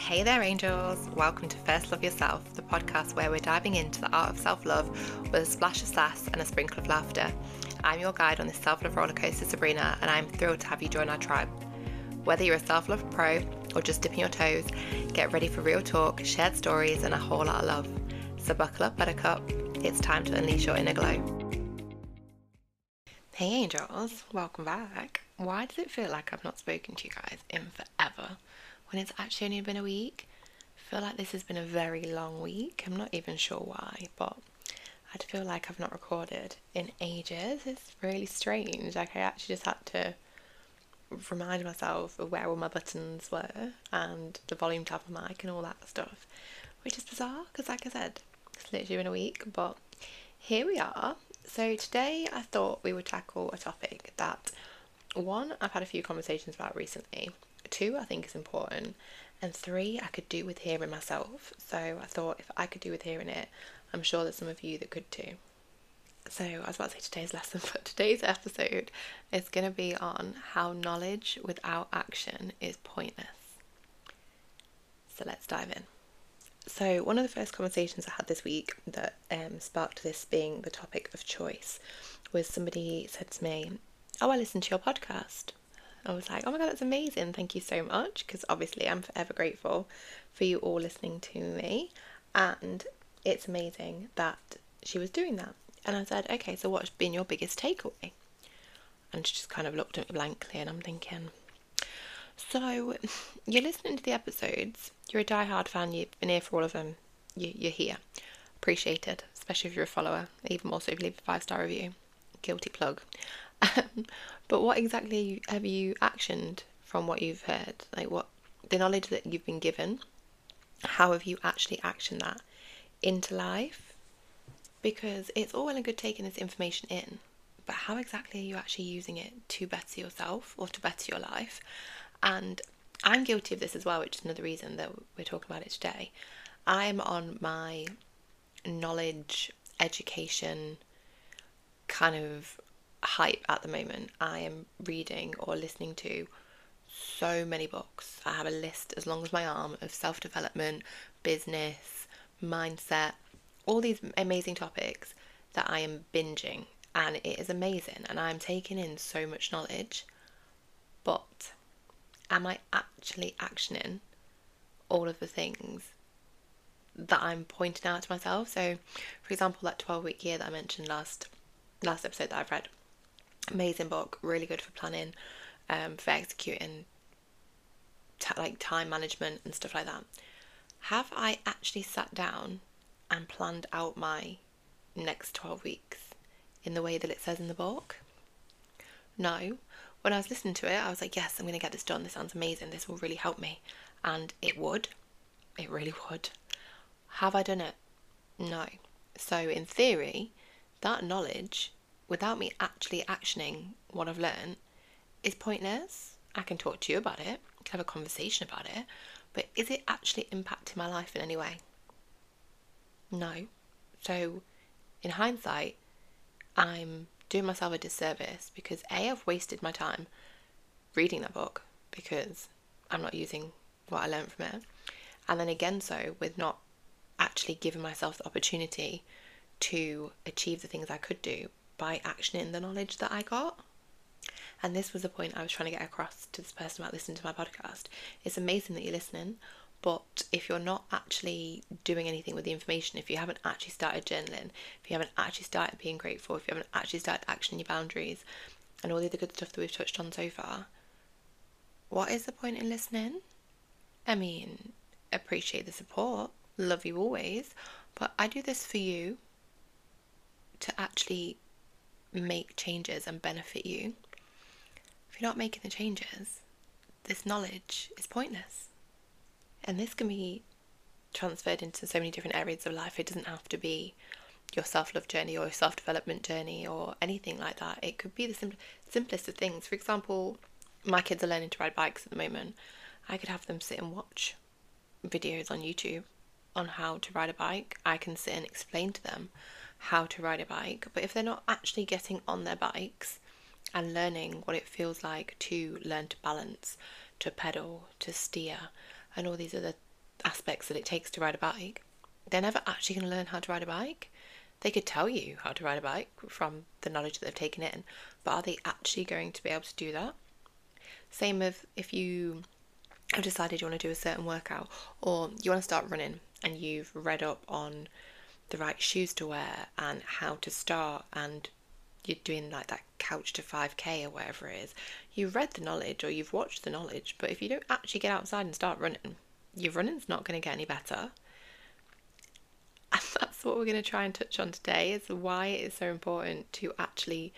Hey there, angels! Welcome to First Love Yourself, the podcast where we're diving into the art of self love with a splash of sass and a sprinkle of laughter. I'm your guide on this self love roller coaster, Sabrina, and I'm thrilled to have you join our tribe. Whether you're a self love pro or just dipping your toes, get ready for real talk, shared stories, and a whole lot of love. So buckle up, Buttercup. It's time to unleash your inner glow. Hey, angels! Welcome back. Why does it feel like I've not spoken to you guys in forever? When it's actually only been a week. I feel like this has been a very long week. I'm not even sure why, but I feel like I've not recorded in ages. It's really strange. Like I actually just had to remind myself of where all my buttons were and the volume tab of mic and all that stuff, which is bizarre because, like I said, it's literally been a week. But here we are. So today I thought we would tackle a topic that one I've had a few conversations about recently two I think is important, and three I could do with hearing myself. So I thought if I could do with hearing it, I'm sure there's some of you that could too. So I was about to say today's lesson, but today's episode is going to be on how knowledge without action is pointless. So let's dive in. So one of the first conversations I had this week that um, sparked this being the topic of choice was somebody said to me, "Oh, I listened to your podcast." I was like, oh my god, that's amazing. Thank you so much. Because obviously, I'm forever grateful for you all listening to me. And it's amazing that she was doing that. And I said, okay, so what's been your biggest takeaway? And she just kind of looked at me blankly, and I'm thinking, so you're listening to the episodes, you're a die-hard fan, you've been here for all of them, you, you're here. Appreciated, especially if you're a follower, even more so if you leave a five star review. Guilty plug. but what exactly have you actioned from what you've heard? Like what the knowledge that you've been given, how have you actually actioned that into life? Because it's all well and good taking this information in, but how exactly are you actually using it to better yourself or to better your life? And I'm guilty of this as well, which is another reason that we're talking about it today. I'm on my knowledge, education kind of hype at the moment. I am reading or listening to so many books. I have a list as long as my arm of self development, business, mindset, all these amazing topics that I am binging. And it is amazing. And I'm taking in so much knowledge. But am I actually actioning all of the things that I'm pointing out to myself? So, for example, that 12 week year that I mentioned last last episode that I've read, amazing book, really good for planning, um, for executing, t- like time management and stuff like that. Have I actually sat down and planned out my next 12 weeks in the way that it says in the book? No. When I was listening to it, I was like, yes, I'm going to get this done. This sounds amazing. This will really help me. And it would. It really would. Have I done it? No. So, in theory, that knowledge without me actually actioning what I've learned is pointless. I can talk to you about it, can have a conversation about it, but is it actually impacting my life in any way? No. So, in hindsight, I'm doing myself a disservice because A, I've wasted my time reading that book because I'm not using what I learned from it. And then again, so with not actually giving myself the opportunity to achieve the things I could do by actioning the knowledge that I got. And this was the point I was trying to get across to this person about listening to my podcast. It's amazing that you're listening, but if you're not actually doing anything with the information, if you haven't actually started journaling, if you haven't actually started being grateful, if you haven't actually started actioning your boundaries, and all the other good stuff that we've touched on so far, what is the point in listening? I mean, appreciate the support, love you always, but I do this for you to actually make changes and benefit you, if you're not making the changes, this knowledge is pointless. And this can be transferred into so many different areas of life. It doesn't have to be your self love journey or your self development journey or anything like that. It could be the sim- simplest of things. For example, my kids are learning to ride bikes at the moment. I could have them sit and watch videos on YouTube on how to ride a bike. I can sit and explain to them how to ride a bike, but if they're not actually getting on their bikes and learning what it feels like to learn to balance, to pedal, to steer, and all these other aspects that it takes to ride a bike, they're never actually going to learn how to ride a bike. They could tell you how to ride a bike from the knowledge that they've taken in, but are they actually going to be able to do that? Same with if you have decided you want to do a certain workout or you want to start running and you've read up on the right shoes to wear and how to start and you're doing like that couch to 5k or whatever it is. You've read the knowledge or you've watched the knowledge but if you don't actually get outside and start running your running's not going to get any better. And that's what we're going to try and touch on today is why it is so important to actually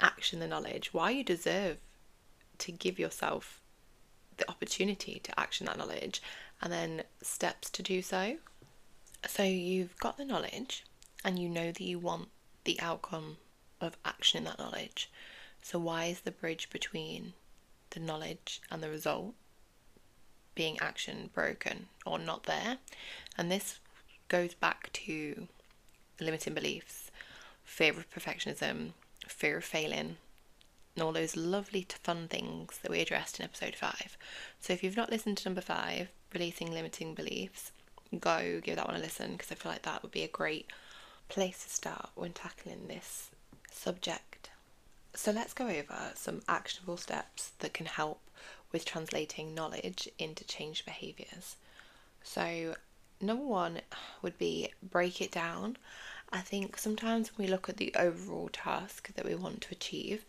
action the knowledge why you deserve to give yourself the opportunity to action that knowledge and then steps to do so so you've got the knowledge and you know that you want the outcome of action in that knowledge. So why is the bridge between the knowledge and the result being action broken or not there? And this goes back to limiting beliefs, fear of perfectionism, fear of failing, and all those lovely fun things that we addressed in episode 5. So if you've not listened to number 5, releasing limiting beliefs, go give that one a listen because I feel like that would be a great place to start when tackling this subject. So let's go over some actionable steps that can help with translating knowledge into changed behaviours. So, number one would be break it down. I think sometimes when we look at the overall task that we want to achieve,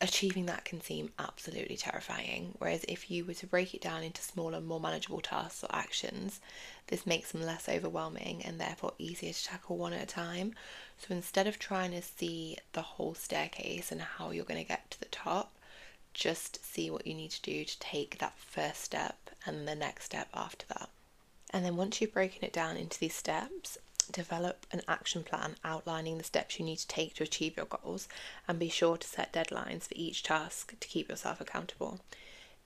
achieving that can seem absolutely terrifying. Whereas if you were to break it down into smaller, more manageable tasks or actions, this makes them less overwhelming and therefore easier to tackle one at a time. So instead of trying to see the whole staircase and how you're going to get to the top, just see what you need to do to take that first step and the next step after that. And then once you've broken it down into these steps, develop an action plan outlining the steps you need to take to achieve your goals and be sure to set deadlines for each task to keep yourself accountable.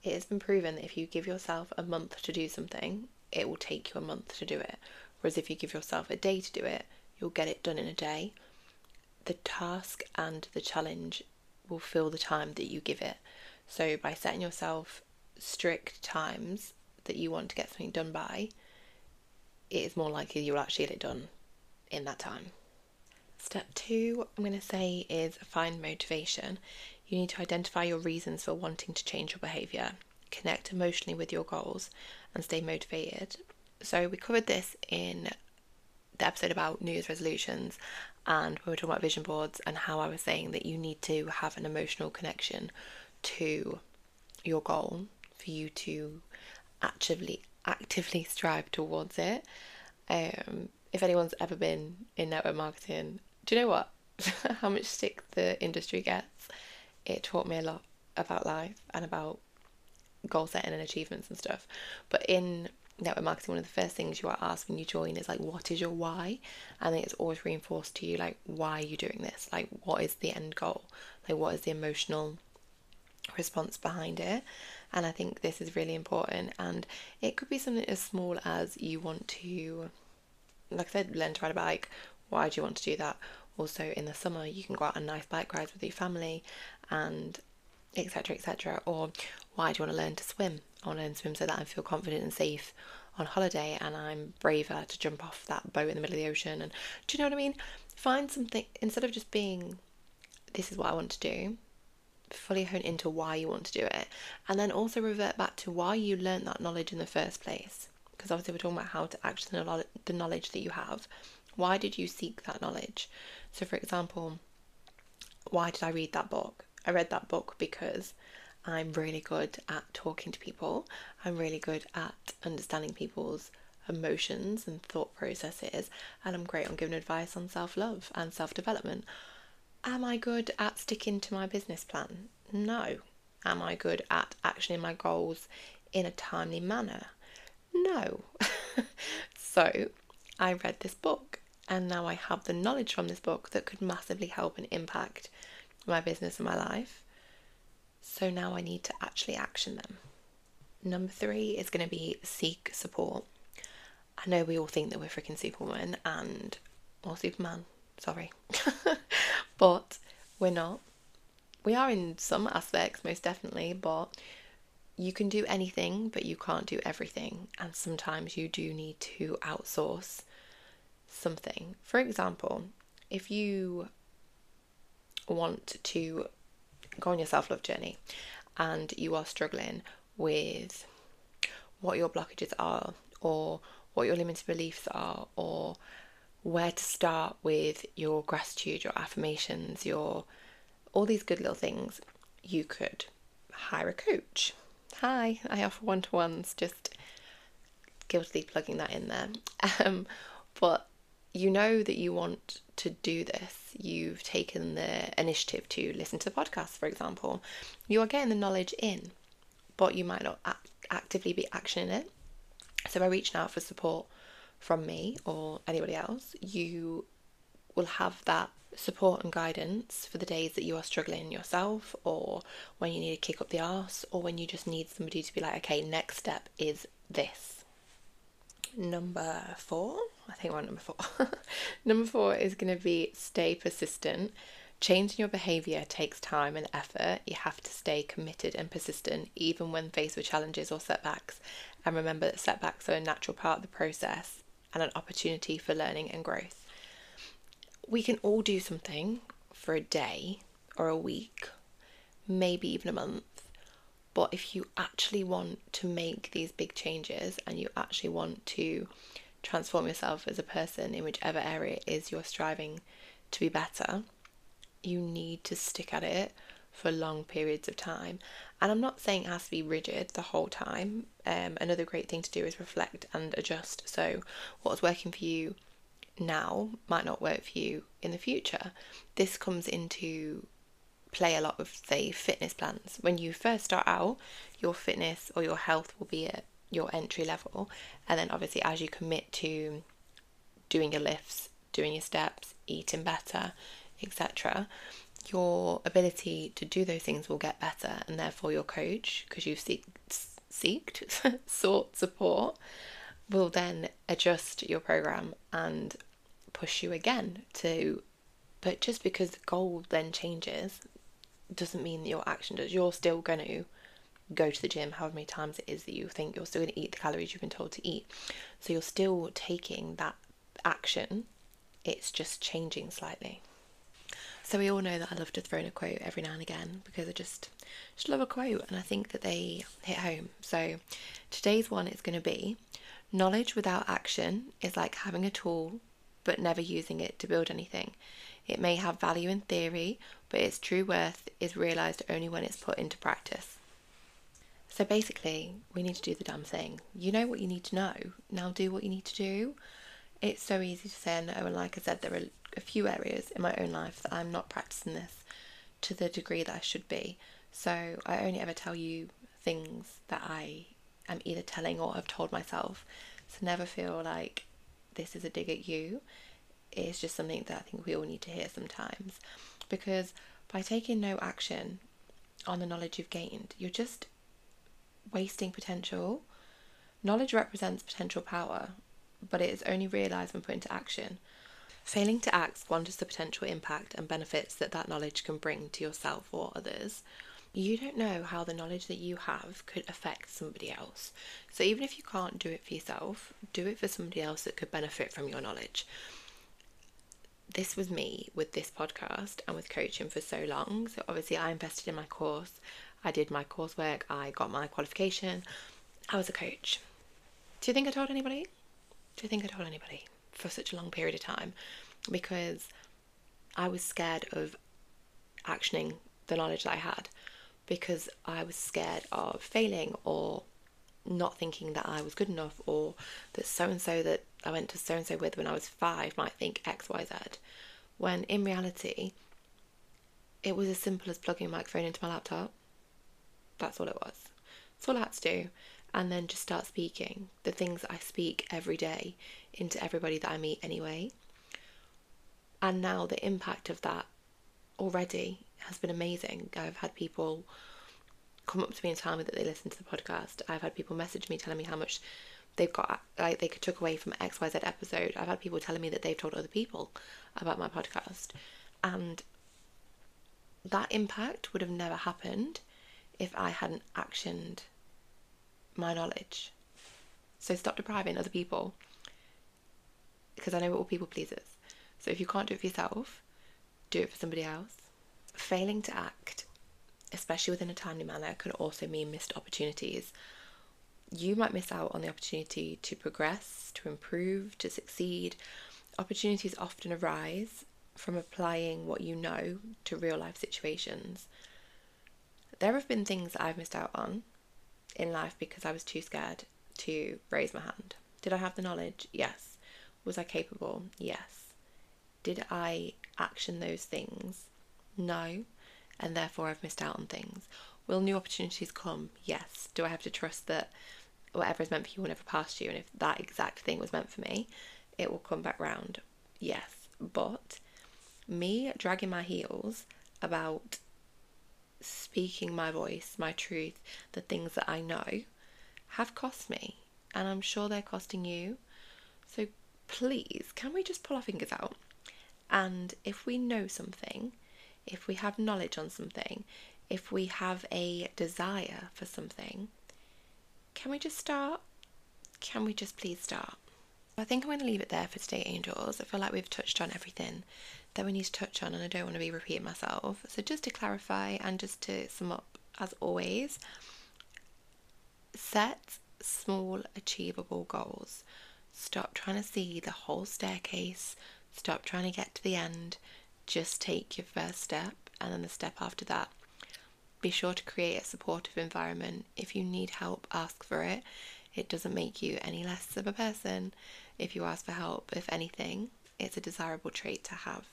It has been proven that if you give yourself a month to do something, it will take you a month to do it. Whereas if you give yourself a day to do it, you'll get it done in a day. The task and the challenge will fill the time that you give it. So by setting yourself strict times that you want to get something done by, it is more likely you'll actually get it done in that time. Step two, I'm going to say, is find motivation. You need to identify your reasons for wanting to change your behaviour, connect emotionally with your goals, and stay motivated. So, we covered this in the episode about New Year's resolutions and we were talking about vision boards and how I was saying that you need to have an emotional connection to your goal for you to actively actively strive towards it. Um, if anyone's ever been in network marketing, do you know what? How much stick the industry gets? It taught me a lot about life and about goal setting and achievements and stuff. But in network marketing, one of the first things you are asked when you join is like, what is your why? And it's always reinforced to you, like, why are you doing this? Like, what is the end goal? Like, what is the emotional response behind it? And I think this is really important. And it could be something as small as you want to, like I said, learn to ride a bike. Why do you want to do that? Also, in the summer, you can go out on nice bike rides with your family and etc. etc. Or why do you want to learn to swim? I want to learn to swim so that I feel confident and safe on holiday and I'm braver to jump off that boat in the middle of the ocean. And do you know what I mean? Find something instead of just being, this is what I want to do fully hone into why you want to do it and then also revert back to why you learned that knowledge in the first place. Because obviously we're talking about how to action the knowledge that you have. Why did you seek that knowledge? So for example why did i read that book? I read that book because i'm really good at talking to people. I'm really good at understanding people's emotions and thought processes and i'm great on giving advice on self-love and self-development Am I good at sticking to my business plan? No. Am I good at actioning my goals in a timely manner? No. so I read this book and now I have the knowledge from this book that could massively help and impact my business and my life. So now I need to actually action them. Number three is going to be seek support. I know we all think that we're freaking Superwoman and or Superman, sorry. but we're not. We are in some aspects, most definitely, but you can do anything, but you can't do everything. And sometimes you do need to outsource something. For example, if you want to go on your self love journey and you are struggling with what your blockages are, or what your limited beliefs are, or where to start with your gratitude, your affirmations, your all these good little things, you could hire a coach. Hi, I offer one to ones, just guiltily plugging that in there. Um, but you know that you want to do this. You've taken the initiative to listen to the podcast, for example. You are getting the knowledge in, but you might not act- actively be actioning it. So by reaching out for support from me or anybody else, you will have that support and guidance for the days that you are struggling yourself or when you need to kick up the arse or when you just need somebody to be like, okay, next step is this. Number four, I think we're on number four. number four is going to be stay persistent. Changing your behavior takes time and effort. You have to stay committed and persistent, even when faced with challenges or setbacks. And remember that setbacks are a natural part of the process and an opportunity for learning and growth we can all do something for a day or a week, maybe even a month. But if you actually want to make these big changes and you actually want to transform yourself as a person in whichever area it is you're striving to be better, you need to stick at it for long periods of time. And I'm not saying it has to be rigid the whole time. Um, another great thing to do is reflect and adjust. So, what's working for you now might not work for you in the future. This comes into play a lot with, say, fitness plans. When you first start out, your fitness or your health will be at your entry level. And then, obviously, as you commit to doing your lifts, doing your steps, eating better, etc., your ability to do those things will get better. And therefore, your coach, because you've seek, seeked, sought support, will then adjust your program and push you again to but just because the goal then changes doesn't mean that your action does. You're still going to go to the gym however many times it is that you think you're still going to eat the calories you've been told to eat. So you're still taking that action. It's just changing slightly so we all know that I love to throw in a quote every now and again because I just just love a quote and I think that they hit home. So today's one is going to be Knowledge without action is like having a tool but never using it to build anything. It may have value in theory, but its true worth is realised only when it's put into practice. So basically, we need to do the damn thing. You know what you need to know, now do what you need to do. It's so easy to say no, and like I said, there are a few areas in my own life that I'm not practicing this to the degree that I should be. So I only ever tell you things that I I'm either telling or have told myself. So never feel like this is a dig at you. It's just something that I think we all need to hear sometimes. Because by taking no action on the knowledge you've gained, you're just wasting potential. Knowledge represents potential power, but it is only realised when put into action. Failing to act squanders the potential impact and benefits that that knowledge can bring to yourself or others you don't know how the knowledge that you have could affect somebody else. So even if you can't do it for yourself, do it for somebody else that could benefit from your knowledge. This was me with this podcast and with coaching for so long. So obviously I invested in my course, I did my coursework, I got my qualification. I was a coach. Do you think I told anybody? Do you think I told anybody for such a long period of time? Because I was scared of actioning the knowledge that I had because I was scared of failing or not thinking that I was good enough or that so and so that I went to so and so with when I was five might think XYZ. When in reality, it was as simple as plugging a microphone into my laptop. That's all it was. That's all I had to do. And then just start speaking the things I speak every day into everybody that I meet anyway. And now the impact of that already has been amazing. I've had people come up to me and tell me that they listen to the podcast. I've had people message me telling me how much they've got like they took away from XYZ episode. I've had people telling me that they've told other people about my podcast. And that impact would have never happened if I hadn't actioned my knowledge. So stop depriving other people because I know what all people pleasers. So if you can't do it for yourself, do it for somebody else. Failing to act, especially within a timely manner, can also mean missed opportunities. You might miss out on the opportunity to progress, to improve, to succeed. Opportunities often arise from applying what you know to real life situations. There have been things that I've missed out on in life because I was too scared to raise my hand. Did I have the knowledge? Yes. Was I capable? Yes. Did I action those things? No. And therefore I've missed out on things. Will new opportunities come? Yes. Do I have to trust that whatever is meant for you will never pass you? And if that exact thing was meant for me, it will come back round? Yes. But me dragging my heels about speaking my voice, my truth, the things that I know, have cost me. And I'm sure they're costing you. So please, can we just pull our fingers out? And if we know something, if we have knowledge on something, if we have a desire for something, can we just start? Can we just please start? I think I'm going to leave it there for today, angels. I feel like we've touched on everything that we need to touch on, and I don't want to be repeating myself. So, just to clarify and just to sum up, as always, set small, achievable goals. Stop trying to see the whole staircase, stop trying to get to the end. Just take your first step, and then the step after that. Be sure to create a supportive environment. If you need help, ask for it. It doesn't make you any less of a person if you ask for help. If anything, it's a desirable trait to have.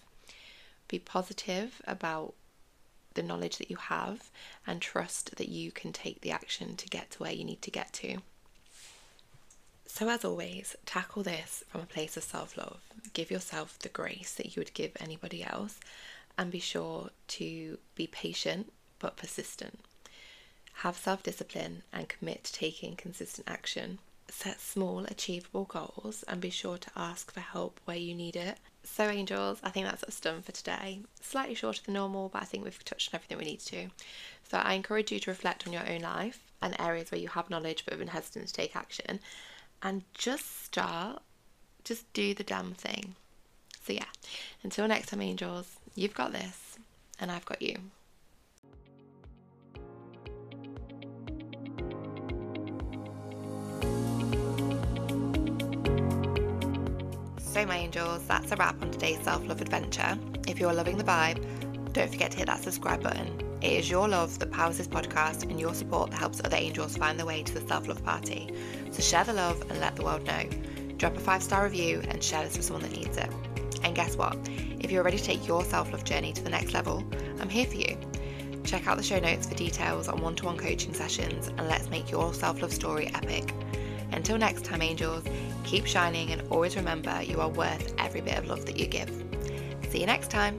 Be positive about the knowledge that you have and trust that you can take the action to get to where you need to get to. So, as always, tackle this from a place of self love. Give yourself the grace that you would give anybody else, and be sure to be patient but persistent. Have self discipline and commit to taking consistent action. Set small, achievable goals and be sure to ask for help where you need it. So, angels, I think that's us done for today. Slightly shorter than normal, but I think we've touched on everything we need to. So, I encourage you to reflect on your own life and areas where you have knowledge but have been hesitant to take action and just start, just do the damn thing. So, yeah, until next time, angels, you've got this, and I've got you. My angels, that's a wrap on today's self love adventure. If you're loving the vibe, don't forget to hit that subscribe button. It is your love that powers this podcast and your support that helps other angels find their way to the self love party. So, share the love and let the world know. Drop a five star review and share this with someone that needs it. And guess what? If you're ready to take your self love journey to the next level, I'm here for you. Check out the show notes for details on one to one coaching sessions and let's make your self love story epic. Until next time, angels, keep shining and always remember you are worth every bit of love that you give. See you next time.